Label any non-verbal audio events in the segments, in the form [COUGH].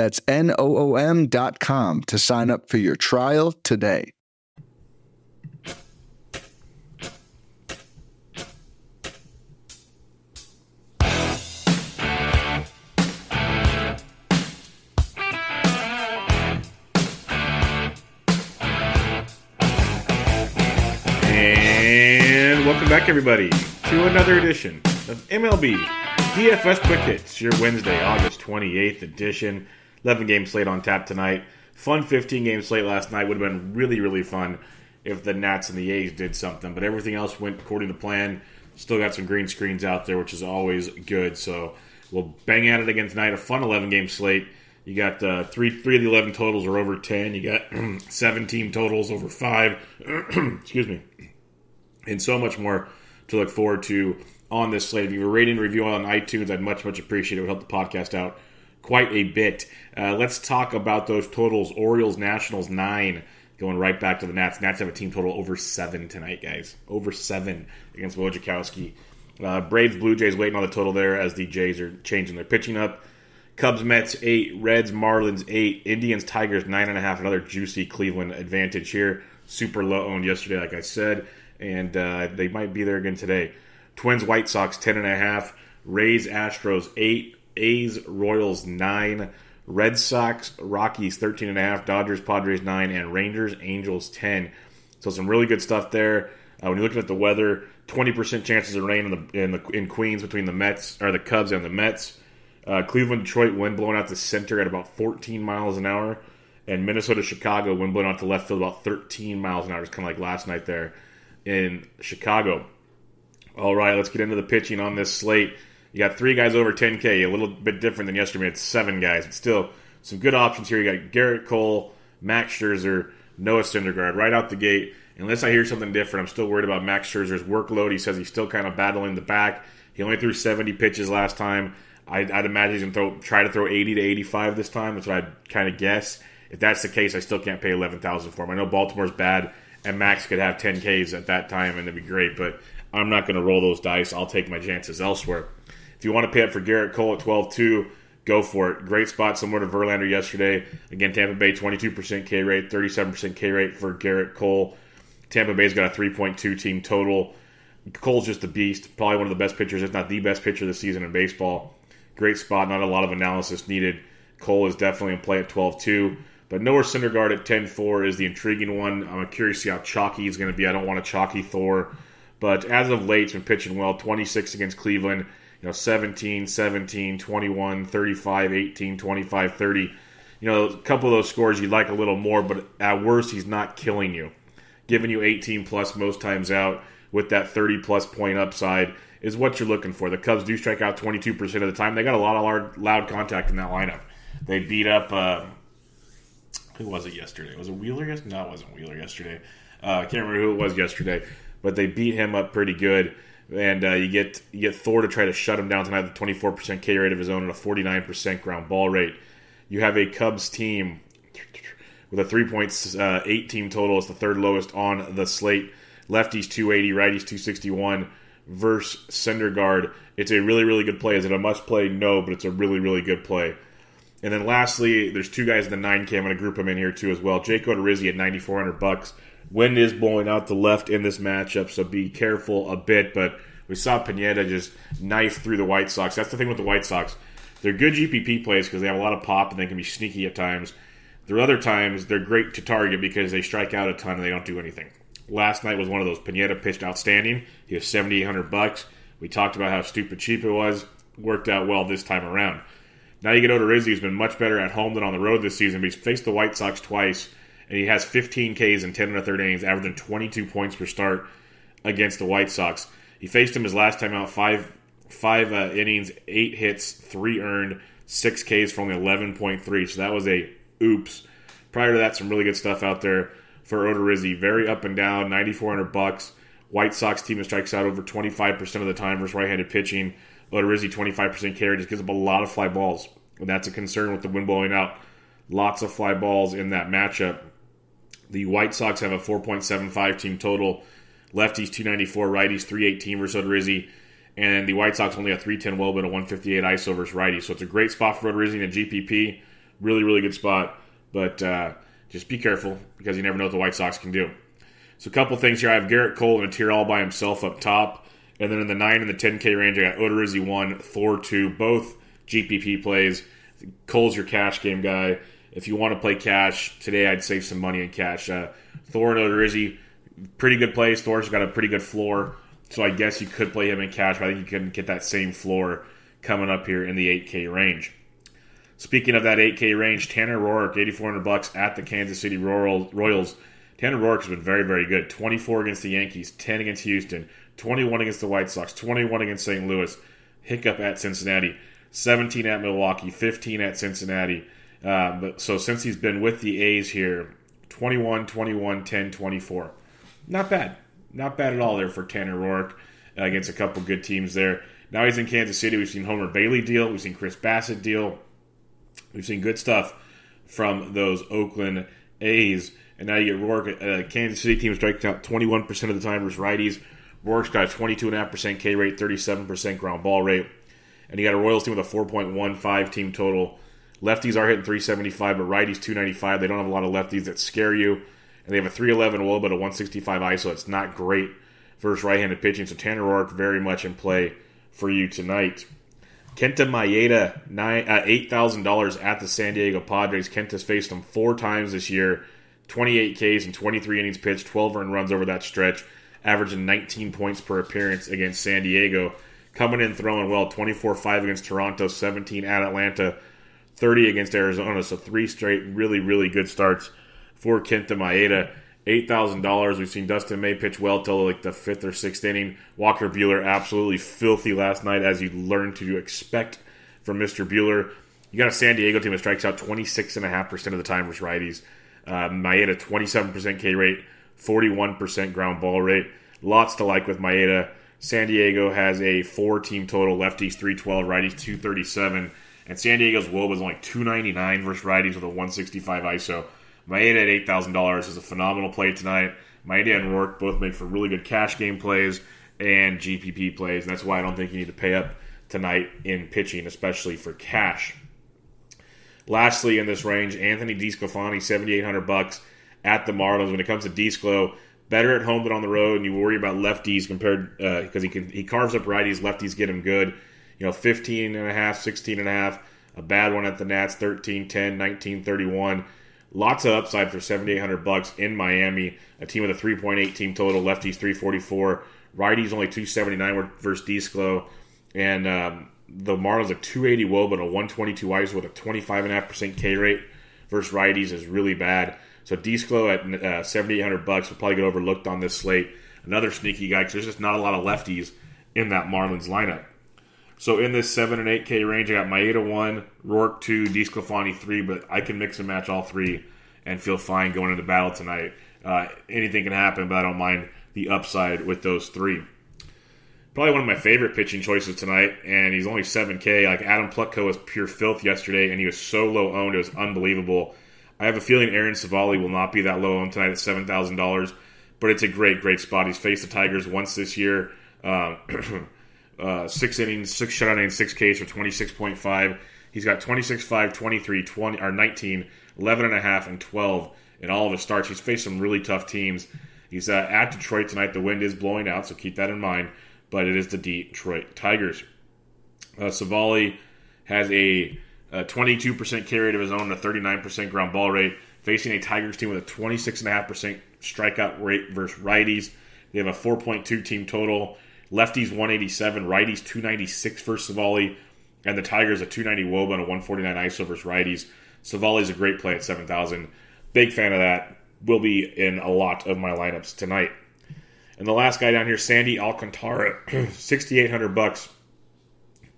That's N O O M.com to sign up for your trial today. And welcome back, everybody, to another edition of MLB DFS Quick Hits, your Wednesday, August 28th edition. 11 game slate on tap tonight. Fun 15 game slate last night. Would have been really, really fun if the Nats and the A's did something, but everything else went according to plan. Still got some green screens out there, which is always good. So we'll bang at it again tonight. A fun 11 game slate. You got uh, three three of the 11 totals are over 10. You got [CLEARS THROAT] seven team totals over five. [CLEARS THROAT] Excuse me. And so much more to look forward to on this slate. If you have a rating review on iTunes, I'd much, much appreciate it. It would help the podcast out quite a bit. Uh, let's talk about those totals. Orioles, Nationals, nine. Going right back to the Nats. Nats have a team total over seven tonight, guys. Over seven against Wojciechowski. Uh, Braves, Blue Jays waiting on the total there as the Jays are changing their pitching up. Cubs, Mets, eight. Reds, Marlins, eight. Indians, Tigers, nine and a half. Another juicy Cleveland advantage here. Super low owned yesterday, like I said, and uh, they might be there again today. Twins, White Sox, ten and a half. Rays, Astros, eight. A's, Royals, nine. Red Sox, Rockies, thirteen and a half. Dodgers, Padres, nine, and Rangers, Angels, ten. So some really good stuff there. Uh, when you're looking at the weather, twenty percent chances of rain in the in the in Queens between the Mets or the Cubs and the Mets. Uh, Cleveland, Detroit, wind blowing out the center at about 14 miles an hour, and Minnesota, Chicago, wind blowing out to left field about 13 miles an hour. It's kind of like last night there in Chicago. All right, let's get into the pitching on this slate. You got three guys over 10K, a little bit different than yesterday. It's seven guys, but still some good options here. You got Gerrit Cole, Max Scherzer, Noah Syndergaard right out the gate. Unless I hear something different, I'm still worried about Max Scherzer's workload. He says he's still kind of battling the back. He only threw 70 pitches last time. I'd, I'd imagine he's going to try to throw 80 to 85 this time. That's what I'd kind of guess. If that's the case, I still can't pay 11000 for him. I know Baltimore's bad, and Max could have 10 Ks at that time, and it'd be great, but I'm not going to roll those dice. I'll take my chances elsewhere. If you want to pay up for Gerrit Cole at 12 2, go for it. Great spot, similar to Verlander yesterday. Again, Tampa Bay 22% K rate, 37% K rate for Gerrit Cole. Tampa Bay's got a 3.2 team total. Cole's just a beast. Probably one of the best pitchers, if not the best pitcher this season in baseball. Great spot, not a lot of analysis needed. Cole is definitely in play at 12 2. But Noah Syndergaard at 10 4 is the intriguing one. I'm curious to see how chalky he's going to be. I don't want a chalky Thor. But as of late, he's been pitching well 26 against Cleveland, you know, 17, 17, 21, 35, 18, 25, 30. You know, a couple of those scores you'd like a little more, but at worst, he's not killing you. Giving you 18 plus most times out with that 30 plus point upside is what you're looking for. The Cubs do strike out 22% of the time. They got a lot of loud, loud contact in that lineup. They beat up, uh, who was it yesterday? Was it Wheeler yesterday? No, it wasn't Wheeler yesterday. Uh, I can't remember who it was yesterday, but they beat him up pretty good. And uh, you get you get Thor to try to shut him down tonight with a 24% K rate of his own and a 49% ground ball rate. You have a Cubs team with a 3.8 team total. It's the third lowest on the slate. Lefties 280, righties 261 versus Syndergaard. It's a really, really good play. Is it a must play? No, but it's a really, really good play. And then lastly, there's two guys in the 9K. I'm going to group them in here too as well. Jake Odorizzi at 9,400 bucks. Wind is blowing out the left in this matchup, so be careful a bit. But we saw Pineda just knife through the White Sox. That's the thing with the White Sox. They're good GPP plays because they have a lot of pop and they can be sneaky at times. There are other times they're great to target because they strike out a ton and they don't do anything. Last night was one of those. Pineda pitched outstanding. He was 7,800 bucks. We talked about how stupid cheap it was. Worked out well this time around. Now you get Odorizzi, who's been much better at home than on the road this season, but he's faced the White Sox twice and he has 15 Ks in 10 and a third innings, averaging 22 points per start against the White Sox. He faced him his last time out five five uh, innings, eight hits, three earned, six Ks for only 11.3. So that was a Oops. Prior to that, some really good stuff out there for Odorizzi. Very up and down, 9400 bucks. White Sox team that strikes out over 25% of the time versus right-handed pitching. Odorizzi 25% carry just gives up a lot of fly balls, and that's a concern with the wind blowing out. Lots of fly balls in that matchup. The White Sox have a 4.75 team total. Lefties 294, righties 318 versus Odorizzi. And the White Sox only have 310 Woba and a 158 ISO versus righties. So it's a great spot for Odorizzi in a GPP. Really, really good spot. But uh, just be careful because you never know what the White Sox can do. So a couple things here. I have Gerrit Cole in a tier all by himself up top. And then in the 9 and the 10K range, I got Odorizzi 1, Thor 2, both GPP plays. Cole's your cash game guy. If you want to play cash, today I'd save some money in cash. Uh, Thor and Odorizzi, pretty good plays. Thor's got a pretty good floor. So I guess you could play him in cash, but I think you can get that same floor coming up here in the 8K range. Speaking of that 8K range, Tanner Roark, 8,400 bucks at the Kansas City Royals. Tanner Roark has been very, very good. 24 against the Yankees, 10 against Houston, 21 against the White Sox, 21 against St. Louis, hiccup at Cincinnati, 17 at Milwaukee, 15 at Cincinnati. Uh, but so since he's been with the A's here, 21, 21, 10, 24. Not bad. Not bad at all there for Tanner Roark uh, against a couple good teams there. Now he's in Kansas City. We've seen Homer Bailey deal. We've seen Chris Bassitt deal. We've seen good stuff from those Oakland A's. And now you get Roark. Uh, Kansas City team striking out 21% of the time versus righties. Roark's got a 22.5% K rate, 37% ground ball rate. And you got a Royals team with a 4.15 team total. Lefties are hitting 375, but righties 295. They don't have a lot of lefties that scare you. And they have a 311 wall, but a 165 ISO. It's not great versus right handed pitching. So Tanner Roark very much in play for you tonight. Kenta Maeda, uh, $8,000 at the San Diego Padres. Kenta's faced them four times this year. 28 Ks and 23 innings pitched, 12 earned runs over that stretch, averaging 19 points per appearance against San Diego. Coming in throwing well, 24 5 against Toronto, 17 at Atlanta, 30 against Arizona. So three straight really, really good starts for Kenta Maeda. $8,000. We've seen Dustin May pitch well till like the fifth or sixth inning. Walker Buehler absolutely filthy last night, as you learned to expect from Mr. Buehler. You got a San Diego team that strikes out 26.5% of the time versus righties. Uh, Maeda, 27% K rate, 41% ground ball rate. Lots to like with Maeda. San Diego has a four team total lefties 312, righties 237. And San Diego's woe was only 299 versus righties with a 165 ISO. Maeda at $8,000 is a phenomenal play tonight. Maeda and Roark both make for really good cash game plays and GPP plays. And that's why I don't think you need to pay up tonight in pitching, especially for cash. Lastly, in this range, Anthony DeSclafani, 7800 bucks at the Marlins. When it comes to DeSclo, better at home than on the road, and you worry about lefties compared because uh, he can he carves up righties, lefties get him good. You know, 15 and a half, 16 and a half, a bad one at the Nats, 13, 10, 19, 31. Lots of upside for 7800 bucks in Miami, a team with a 3.8 team total, lefties 344, righties only 279 versus DeSclo, and um, the Marlins a 280 woba and a 122 ice with a 25.5% K rate versus righties is really bad. So DeSclo at uh, 7,800 bucks will probably get overlooked on this slate. Another sneaky guy because there's just not a lot of lefties in that Marlins lineup. So in this 7 and 8K range, I got Maeda 1, Roark 2, DeSclafani 3, but I can mix and match all three and feel fine going into battle tonight. Uh, anything can happen, but I don't mind the upside with those three probably one of my favorite pitching choices tonight, and he's only 7K. Like Adam Plutko was pure filth yesterday, and he was so low owned, it was unbelievable. I have a feeling Aaron Civale will not be that low owned tonight at $7,000, but it's a great, great spot. He's faced the Tigers once this year. Uh, [CLEARS THROAT] uh, six innings, six shutout innings, six Ks for 26.5. He's got 26, 5, 23, 20, or 19, 11 and a half, and 12 in all of his starts. He's faced some really tough teams. He's uh, at Detroit tonight. The wind is blowing out, so keep that in mind but it is the Detroit Tigers. Uh, Civale has a, a 22% carry of his own, a 39% ground ball rate, facing a Tigers team with a 26.5% strikeout rate versus righties. They have a 4.2 team total. Lefties 187, righties 296 for Civale, and the Tigers a 290 Woba and a 149 ISO versus righties. Civale is a great play at 7,000. Big fan of that. Will be in a lot of my lineups tonight. And the last guy down here, Sandy Alcantara, [CLEARS THROAT] 6800 bucks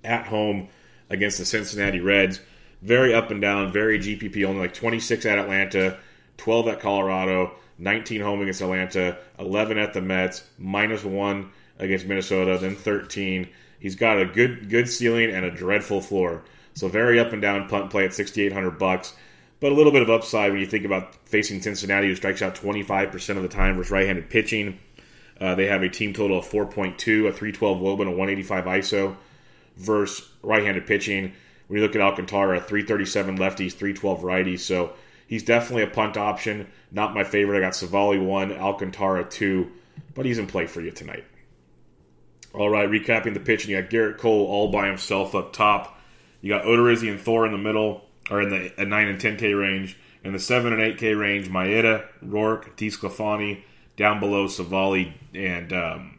at home against the Cincinnati Reds. very up and down, very GPP only, like 26 at Atlanta, 12 at Colorado, 19 home against Atlanta, 11 at the Mets, minus one against Minnesota, then 13. He's got a good good ceiling and a dreadful floor. So very up and down punt play at 6,800 bucks, but a little bit of upside when you think about facing Cincinnati, who strikes out 25% of the time versus right-handed pitching. Uh, they have a team total of 4.2, a 312 woba, and a 185 ISO versus right-handed pitching. When you look at Alcantara, 337 lefties, 312 righties. So he's definitely a punt option. Not my favorite. I got Civale one, Alcantara two, but he's in play for you tonight. All right, recapping the pitch, and you got Gerrit Cole all by himself up top. You got Odorizzi and Thor in the middle, or in the at 9 and 10K range. In the 7 and 8K range, Maeda, Roark, DeSclafani, down below Civale and um,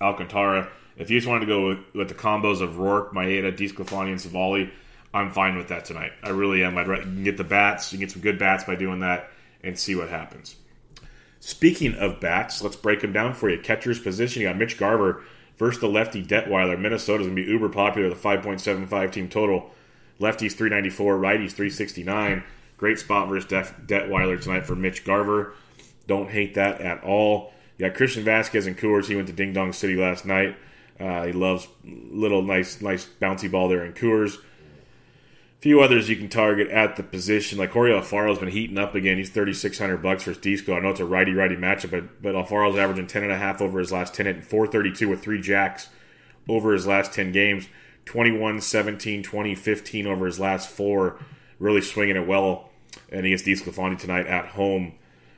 Alcantara. If you just wanted to go with, with the combos of Roark, Maeda, DeSclafani, and Civale, I'm fine with that tonight. I really am. I'd you can get the bats. You can get some good bats by doing that and see what happens. Speaking of bats, let's break them down for you. Catcher's position, you got Mitch Garver versus the lefty Detwiler. Minnesota's going to be uber popular a 5.75 team total. Lefties 394, righties 369. Great spot versus Def- Detwiler tonight for Mitch Garver. Don't hate that at all. You got Christian Vasquez and Coors. He went to Ding Dong City last night. Uh, he loves little nice, nice bouncy ball there in Coors few others you can target at the position. Like Jorge Alfaro's been heating up again. He's thirty six hundred bucks for his Disco. I know it's a righty righty matchup, but but Alfaro's averaging ten and a half over his last ten and four thirty two with three jacks over his last ten games. 21, 17, 20, 15 over his last four. Really swinging it well. And against DeSclafani tonight at home.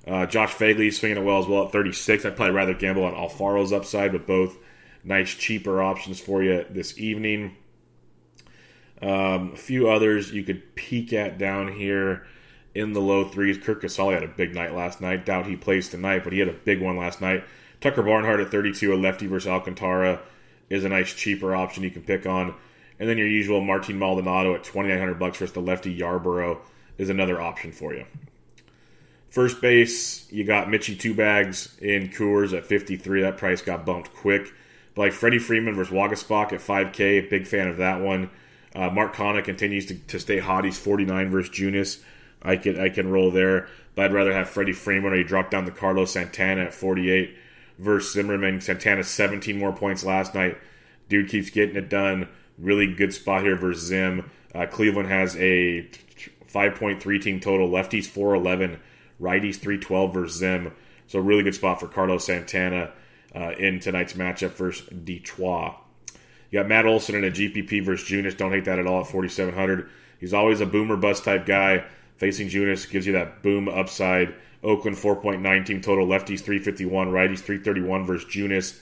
Uh, Josh Phegley swinging it well as well at 36. I'd probably rather gamble on Alfaro's upside, but both nice cheaper options for you this evening. Um, a few others you could peek at down here in the low threes. Curt Casali had a big night last night. Doubt he plays tonight, but he had a big one last night. Tucker Barnhart at 32, a lefty versus Alcantara, is a nice cheaper option you can pick on. And then your usual Martin Maldonado at 2900 bucks versus the lefty Yarbrough is another option for you. First base, you got Mitchy Two Bags in Coors at 53. That price got bumped quick. But like Freddie Freeman versus Waguespack at 5K, big fan of that one. Uh, Mark Canha continues to, to stay hot. He's 49 versus Junis. I can I can roll there, but I'd rather have Freddie Freeman or you drop down to Carlos Santana at 48 versus Zimmermann. Santana 17 more points last night. Dude keeps getting it done. Really good spot here versus Zim. Uh, Cleveland has a 5.3 team total. Lefties 411, righties 312 versus Zim. So really good spot for Carlos Santana uh, in tonight's matchup versus Detroit. You got Matt Olson in a GPP versus Junis. Don't hate that at all at 4,700. He's always a boomer bust type guy. Facing Junis gives you that boom upside. Oakland 4.9 team total. Lefties 351, righties 331 versus Junis.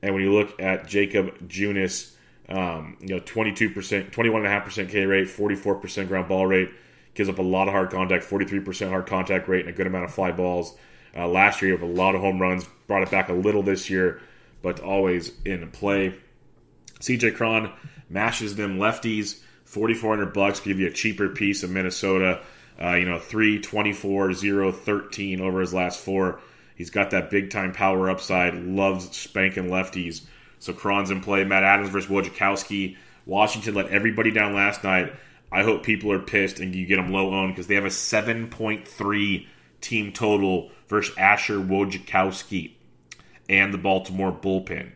And when you look at Jakob Junis, um, you know, 22%, 21.5% K rate, 44% ground ball rate, gives up a lot of hard contact, 43% hard contact rate, and a good amount of fly balls. Uh, last year, he had a lot of home runs, brought it back a little this year, but always in play. CJ Cron mashes them lefties, 4400 bucks, give you a cheaper piece of Minnesota. Uh, you know, 3 24 0 13 over his last four. He's got that big time power upside, loves spanking lefties. So Cron's in play. Matt Adams versus Wojciechowski. Washington let everybody down last night. I hope people are pissed and you get them low owned because they have a 7.3 team total versus Asher Wojciechowski and the Baltimore bullpen.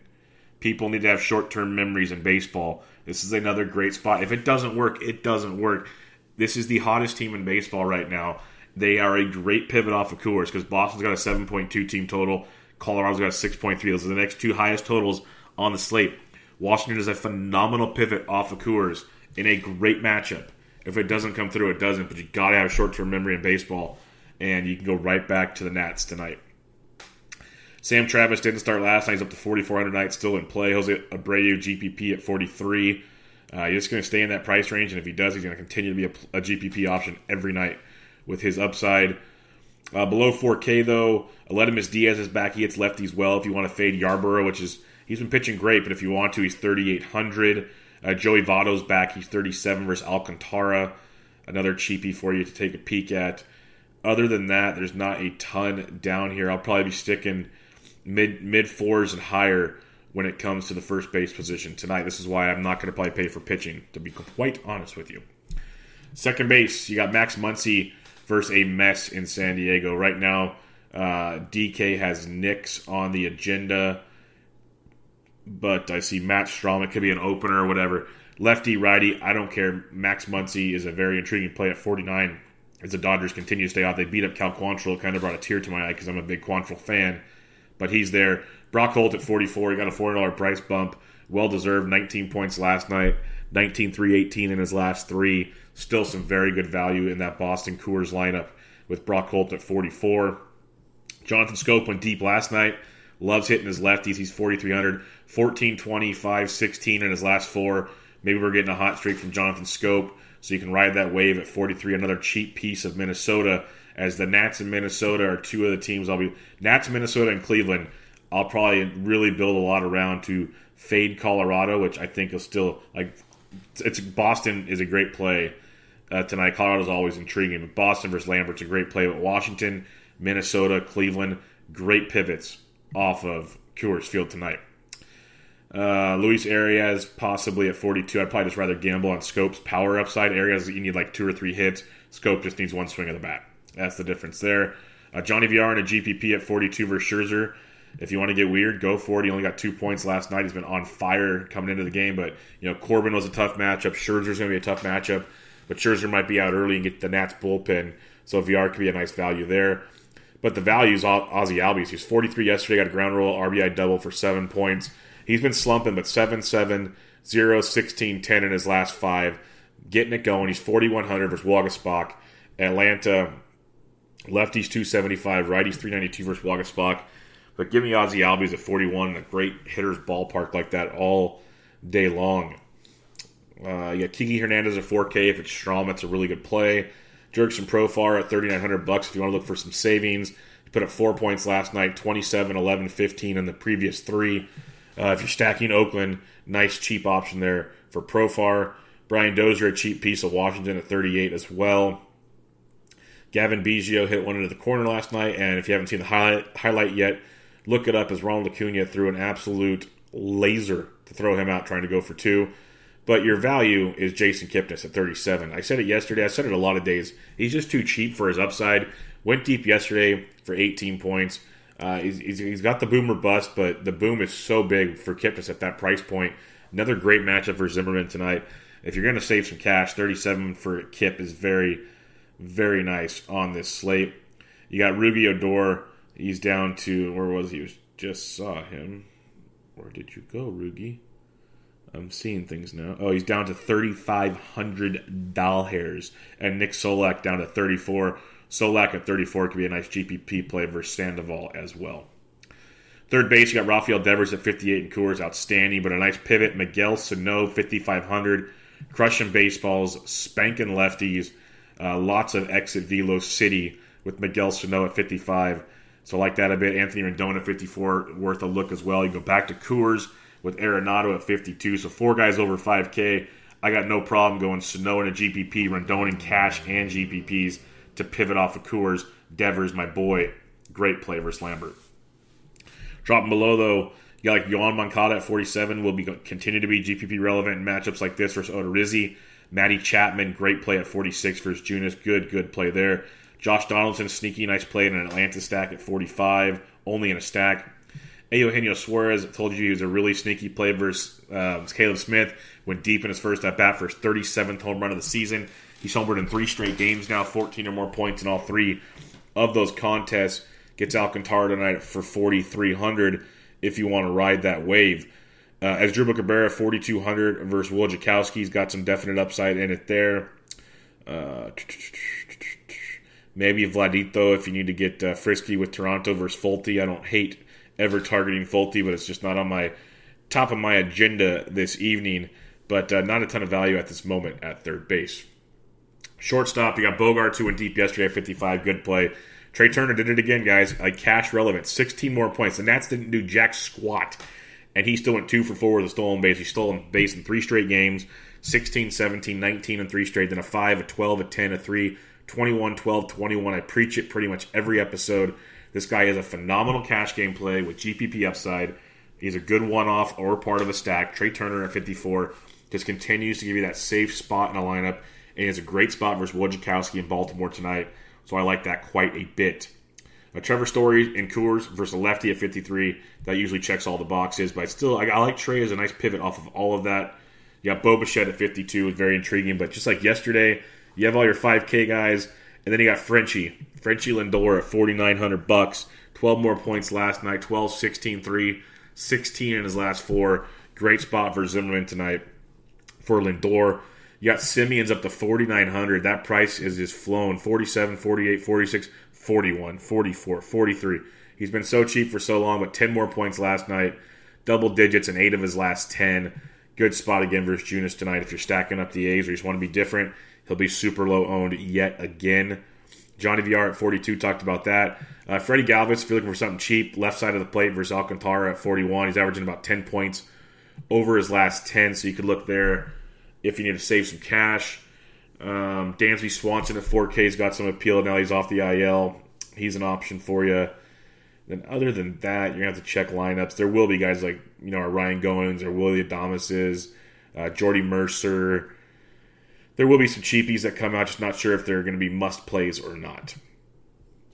People need to have short term memories in baseball. This is another great spot. If it doesn't work, it doesn't work. This is the hottest team in baseball right now. They are a great pivot off of Coors because Boston's got a 7.2 team total. Colorado's got a 6.3. Those are the next two highest totals on the slate. Washington is a phenomenal pivot off of Coors in a great matchup. If it doesn't come through, it doesn't. But you got to have short term memory in baseball, and you can go right back to the Nats tonight. Sam Travis didn't start last night. He's up to 4,400 nights, still in play. Jose Abreu GPP at 43. Uh, he's just going to stay in that price range, and if he does, he's going to continue to be a, a GPP option every night with his upside. Uh, below 4K though, Aledmys Diaz is back. He hits lefties well. If you want to fade Yarbrough, which is he's been pitching great, but if you want to, he's 3,800. Uh, Joey Votto's back. He's 37 versus Alcantara. Another cheapie for you to take a peek at. Other than that, there's not a ton down here. I'll probably be sticking mid mid fours and higher when it comes to the first base position tonight. This is why I'm not going to probably pay for pitching, to be quite honest with you. Second base, you got Max Muncy versus a mess in San Diego. Right now, uh, DK has Nix on the agenda, but I see Matt Strahm. It could be an opener or whatever. Lefty, righty, I don't care. Max Muncy is a very intriguing play at 49 as the Dodgers continue to stay out. They beat up Cal Quantrill, kind of brought a tear to my eye because I'm a big Quantrill fan, but he's there. Brock Holt at 44, he got a $400 price bump. Well deserved, 19 points last night, 19 3 18 in his last three. Still some very good value in that Boston Coors lineup with Brock Holt at 44. Jonathan Schoop went deep last night. Loves hitting his lefties. He's 4,300, 14, 25, 16 in his last four. Maybe we're getting a hot streak from Jonathan Schoop, so you can ride that wave at 43. Another cheap piece of Minnesota, as the Nats and Minnesota are two of the teams I'll be. Nats, Minnesota, and Cleveland. I'll probably really build a lot around to fade Colorado, which I think is still like it's Boston is a great play uh, tonight. Colorado's always intriguing, but Boston versus Lambert's a great play. But Washington, Minnesota, Cleveland, great pivots off of Coors Field tonight. Uh, Luis Arraez possibly at 42. I'd probably just rather gamble on Schoop's power upside. Arraez, you need like two or three hits. Schoop just needs one swing of the bat. That's the difference there. Uh, Johnny VR in a GPP at 42 versus Scherzer. If you want to get weird, go for it. He only got two points last night. He's been on fire coming into the game, but you know Corbin was a tough matchup. Scherzer's going to be a tough matchup, but Scherzer might be out early and get the Nats bullpen, so VR could be a nice value there. But the value is Ozzie Albies. He's 43 yesterday, got a ground roll, RBI double for seven points. He's been slumping, but 7 7, 0, 16, 10 in his last five. Getting it going. He's 4,100 versus Waguespack. Atlanta, lefties 275, righties 392 versus Waguespack. But give me Ozzie Albies at 41 in a great hitter's ballpark like that all day long. Uh, you got Kiki Hernandez at 4K if it's Strahm. That's a really good play. Jurickson Profar at 3900 bucks if you want to look for some savings. He put up four points last night, 27, 11, 15 in the previous three. Uh, if you're stacking Oakland, nice cheap option there for Profar. Brian Dozier, a cheap piece of Washington at 38 as well. Cavan Biggio hit one into the corner last night, and if you haven't seen the highlight, highlight yet, look it up as Ronald Acuna threw an absolute laser to throw him out trying to go for two. But your value is Jason Kipnis at 37. I said it yesterday. I said it a lot of days. He's just too cheap for his upside. Went deep yesterday for 18 points. Uh, he's, he's got the boomer bust, but the boom is so big for Kipnis at that price point. Another great matchup for Zimmermann tonight. If you're going to save some cash, 37 for Kip is very, very nice on this slate. You got Rougned Odor. He's down to where was he? Just saw him. Where did you go, Rugi? I'm seeing things now. Oh, he's down to 3,500 doll hairs, and Nick Solak down to 34. Solak at 34 could be a nice GPP play versus Sandoval as well. Third base, you got Rafael Devers at 58 and Coors, outstanding, but a nice pivot. Miguel Sano, 5,500. Crushing baseballs, spanking lefties. Uh, lots of exit velo city with Miguel Sano at 55. So I like that a bit. Anthony Rendon at 54, worth a look as well. You go back to Coors with Arenado at 52. So four guys over 5K. I got no problem going Sano in a GPP, Rendon in cash and GPPs to pivot off of Coors. Devers, my boy, great play versus Lambert. Dropping below though, you got like Yoan Moncada at 47 will be continue to be GPP relevant in matchups like this versus Odorizzi. Matty Chapman, great play at 46 versus Junis. Good, good play there. Josh Donaldson, sneaky, nice play in an Atlanta stack at 45, only in a stack. Eugenio Suarez told you he was a really sneaky play versus uh, Caleb Smith. Went deep in his first at bat for his 37th home run of the season. He's homered in three straight games now, 14 or more points in all three of those contests. Gets Alcantara tonight for 4,300 if you want to ride that wave. Uh, Asdrubal Cabrera, 4,200 versus Wojciechowski. He's got some definite upside in it there. Uh, maybe Vladito if you need to get uh, frisky with Toronto versus Folty. I don't hate ever targeting Folty, but it's just not on my top of my agenda this evening. But uh, not a ton of value at this moment at third base. Shortstop, you got Bogaerts two went deep yesterday at 55. Good play. Trea Turner did it again, guys. Like cash relevant, 16 more points. The Nats didn't do jack squat. And he still went two for four with a stolen base. He stole a base in three straight games 16, 17, 19, and three straight. Then a 5, a 12, a 10, a 3, 21, 12, 21. I preach it pretty much every episode. This guy is a phenomenal cash game play with GPP upside. He's a good one off or part of a stack. Trea Turner at 54 just continues to give you that safe spot in a lineup and it's a great spot versus Wojciechowski in Baltimore tonight. So I like that quite a bit. Trevor Story and Coors versus a lefty at 53. That usually checks all the boxes, but still, I, I like Trea as a nice pivot off of all of that. You got Bo at 52 is very intriguing, but just like yesterday, you have all your 5K guys, and then you got Frenchie, Frenchie Lindor at 4,900 bucks. 12 more points last night, 12, 16, 3, 16 in his last four. Great spot for Zimmermann tonight for Lindor. You got Semien's up to 4,900. That price is just flown 47, 48, 46, 41, 44, 43. He's been so cheap for so long, but 10 more points last night, double digits in eight of his last 10. Good spot again versus Junis tonight. If you're stacking up the A's or you just want to be different, he'll be super low owned yet again. Johnny VR at 42 talked about that. Uh, Freddy Galvis, if you're looking for something cheap, left side of the plate versus Alcantara at 41. He's averaging about 10 points over his last 10, so you could look there if you need to save some cash. Um, Dansby Swanson at 4K's got some appeal. Now he's off the IL. He's an option for you. Then other than that, you're gonna have to check lineups. There will be guys like you know Ryan Goins or Willy Adames, uh, Jordy Mercer. There will be some cheapies that come out. Just not sure if they're going to be must plays or not.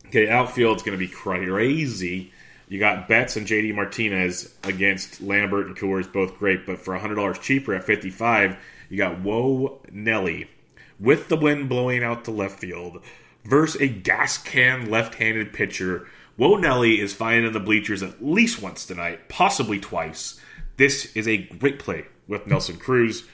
Okay, outfield's going to be crazy. You got Betts and JD Martinez against Lambert and Coors, both great, but for $100 cheaper at 55, you got Whoa Nelly with the wind blowing out to left field versus a gas can left handed pitcher. Whoa Nelly is flying in the bleachers at least once tonight, possibly twice. This is a great play with Nelson Cruz.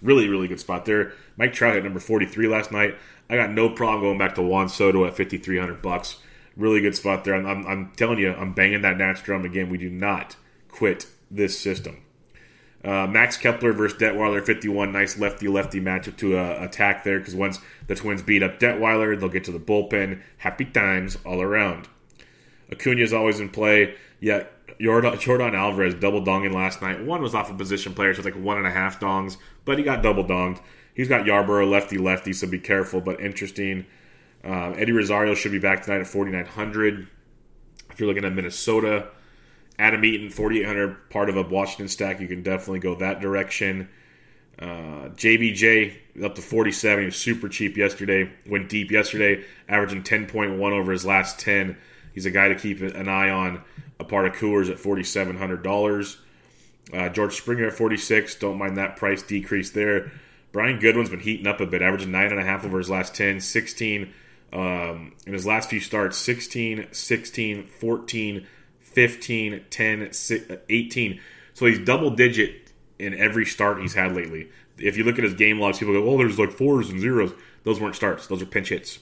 Really, really good spot there. Mike Trout at number 43 last night. I got no problem going back to Juan Soto at 5,300 bucks. Really good spot there. I'm, I'm, I'm, telling you, I'm banging that Nats drum again. We do not quit this system. Uh, Max Kepler versus Detwiler, 51. Nice lefty lefty matchup to uh, attack there because once the Twins beat up Detwiler, they'll get to the bullpen. Happy times all around. Acuna is always in play. Yeah, Yordan, Yordan Alvarez double donging last night. One was off a position player, so it's like one and a half dongs, but he got double donged. He's got Yarbrough lefty lefty, so be careful, but interesting. Um, Eddie Rosario should be back tonight at 4,900. If you're looking at Minnesota, Adam Eaton, 4,800, part of a Washington stack, you can definitely go that direction. Uh, JBJ up to 47. He was super cheap yesterday. Went deep yesterday, averaging 10.1 over his last 10. He's a guy to keep an eye on. A part of Coors at $4,700. Uh, George Springer at 46. Don't mind that price decrease there. Brian Goodwin's been heating up a bit, averaging 9.5 over his last 10, 16 um, in his last few starts 16, 16, 14, 15, 10, uh, 18. So he's double digit in every start he's had lately. If you look at his game logs, people go, oh, there's like fours and zeros. Those weren't starts, those are pinch hits.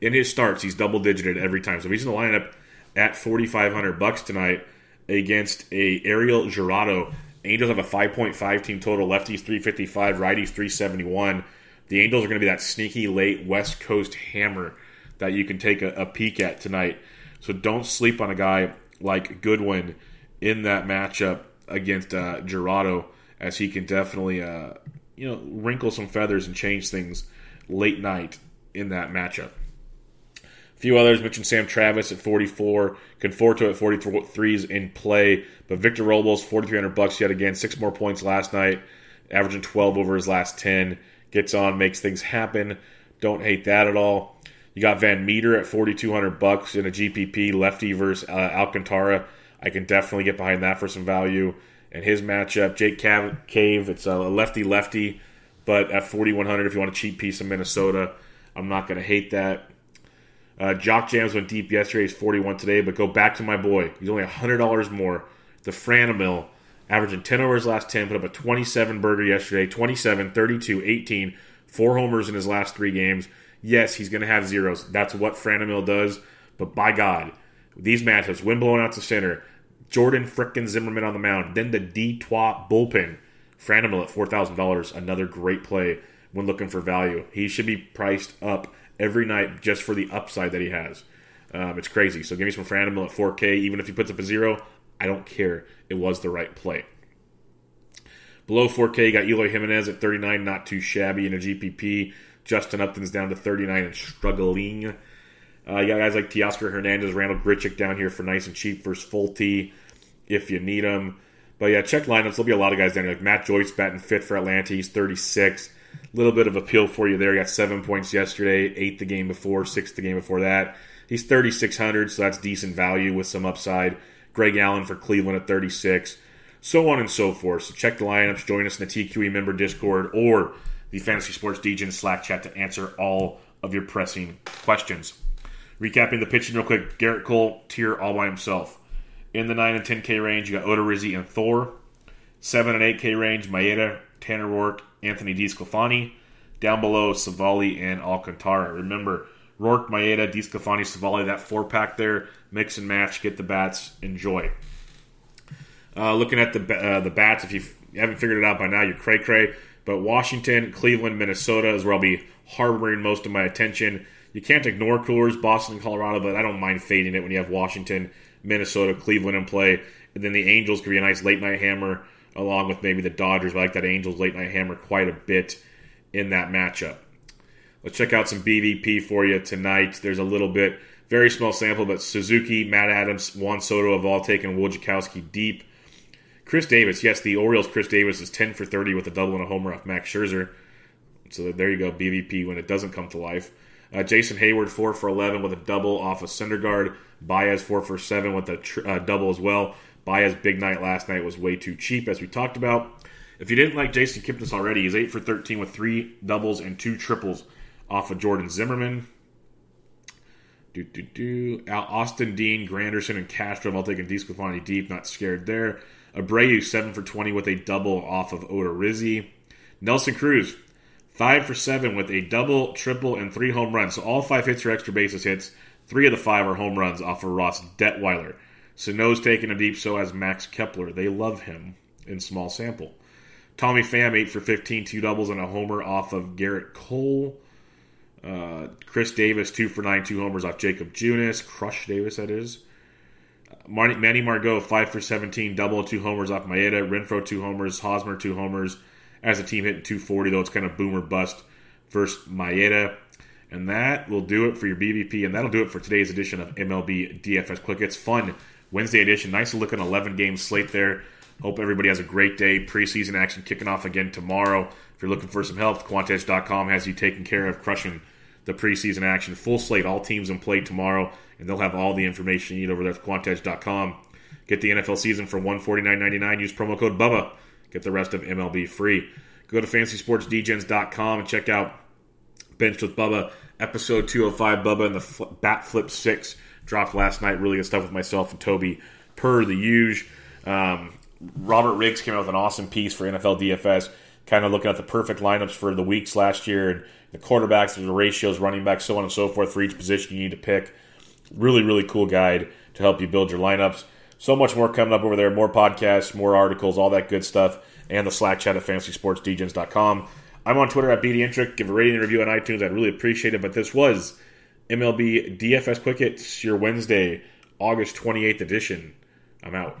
In his starts, he's double digited every time. So he's in the lineup at 4500 bucks tonight against a Ariel Jurado. Angels have a 5.5 team total. Lefties 355, righties 371 the Angels are going to be that sneaky late West Coast hammer that you can take a, a peek at tonight. So don't sleep on a guy like Goodwin in that matchup against uh, Jurado, as he can definitely uh, you know wrinkle some feathers and change things late night in that matchup. A few others mentioned Sam Travis at 44, Conforto at 43 is in play, but Victor Robles 4,300 bucks yet again, six more points last night, averaging 12 over his last 10 gets on, makes things happen. Don't hate that at all. You got Van Meter at 4200 bucks in a GPP lefty versus uh, Alcantara. I can definitely get behind that for some value. And his matchup, Jake Cave, it's a lefty lefty, but at 4100 if you want a cheap piece of Minnesota, I'm not going to hate that. Uh, Jock Jams went deep yesterday. He's 41 today, but go back to my boy. He's only $100 more. The Franmil averaging 10 over his last 10, put up a 27 burger yesterday, 27, 32, 18, four homers in his last three games. Yes, he's going to have zeros. That's what Franmil does. But by God, these matchups, wind blowing out to center, Jordan frickin' Zimmermann on the mound, then the D-Twat bullpen. Franmil at $4,000, another great play when looking for value. He should be priced up every night just for the upside that he has. Um, it's crazy. So give me some Franmil at 4K. Even if he puts up a zero, I don't care. It was the right play. Below 4K, you got Eloy Jimenez at 39, not too shabby in a GPP. Justin Upton's down to 39 and struggling. Uh, you got guys like Teoscar Hernandez, Randal Grichuk down here for nice and cheap versus Folty if you need them. But yeah, check lineups. There'll be a lot of guys down here. Like Matt Joyce batting fifth for Atlanta. He's 36. A little bit of appeal for you there. He got seven points yesterday, eight the game before, six the game before that. He's 3,600, so that's decent value with some upside. Greg Allen for Cleveland at 36, so on and so forth. So check the lineups, join us in the TQE member Discord or the Fantasy Sports Degen Slack chat to answer all of your pressing questions. Recapping the pitching real quick Gerrit Cole, tier all by himself. In the 9 and 10K range, you got Odorizzi and Thor. 7 and 8K range, Maeda, Tanner Roark, Anthony DeSclafani. Down below, Civale and Alcantara. Remember, Roark, Maeda, DeSclafani, Civale, that four pack there. Mix and match, get the bats, enjoy. Uh, looking at the uh, the bats, if you haven't figured it out by now, you're cray cray. But Washington, Cleveland, Minnesota is where I'll be harboring most of my attention. You can't ignore Coors, Boston, Colorado, but I don't mind fading it when you have Washington, Minnesota, Cleveland in play. And then the Angels could be a nice late night hammer, along with maybe the Dodgers. I like that Angels late night hammer quite a bit in that matchup. Let's check out some BVP for you tonight. There's a little bit, very small sample, but Suzuki, Matt Adams, Juan Soto have all taken Wojciechowski deep. Chris Davis, yes, the Orioles' Chris Davis is 10 for 30 with a double and a homer off Max Scherzer. So there you go, BVP when it doesn't come to life. Uh, Jason Heyward, 4 for 11 with a double off of Syndergaard. Baez, 4 for 7 with a tr- uh, double as well. Baez' big night last night was way too cheap, as we talked about. If you didn't like Jason Kipnis already, he's 8 for 13 with three doubles and two triples off of Jordan Zimmermann. Do, do, do. Austin Dean, Granderson, and Castro. I'll take a DeSclafani deep, not scared there. Abreu, 7 for 20 with a double off of Odorizzi. Nelson Cruz, 5 for 7 with a double, triple, and three home runs. So all five hits are extra bases hits. Three of the five are home runs off of Ross Detwiler. Sano's taking a deep, so has Max Kepler. They love him in small sample. Tommy Pham, 8 for 15, two doubles and a homer off of Gerrit Cole. Uh, Chris Davis, 2 for 9, two homers off Jakob Junis. Crush Davis, that is. Manny Margot, 5 for 17, double, two homers off Maeda. Renfroe, two homers. Hosmer, two homers. As a team hitting 240, though, it's kind of boomer bust versus Maeda. And that will do it for your BVP, and that'll do it for today's edition of MLB DFS Quick. It's fun Wednesday edition. Nice looking 11 game slate there. Hope everybody has a great day. Preseason action kicking off again tomorrow. If you're looking for some help, Quantedge.com has you taken care of crushing the preseason action. Full slate, all teams in play tomorrow, and they'll have all the information you need over there at Quantedge.com. Get the NFL season for $149.99. Use promo code BUBBA. Get the rest of MLB free. Go to fantasysportsdegens.com and check out Bench with Bubba, episode 205. Bubba and the fl- Bat Flip 6 dropped last night. Really good stuff with myself and Toby, per the usual. Um, Robert Riggs came out with an awesome piece for NFL DFS, kind of looking at the perfect lineups for the weeks last year and the quarterbacks, the ratios, running backs, so on and so forth for each position you need to pick. Really, really cool guide to help you build your lineups. So much more coming up over there. More podcasts, more articles, all that good stuff, and the Slack chat at fantasysportsdegens.com. I'm on Twitter at BDintric. Give a rating and review on iTunes. I'd really appreciate it. But this was MLB DFS Quick Hits, your Wednesday, August 28th edition. I'm out.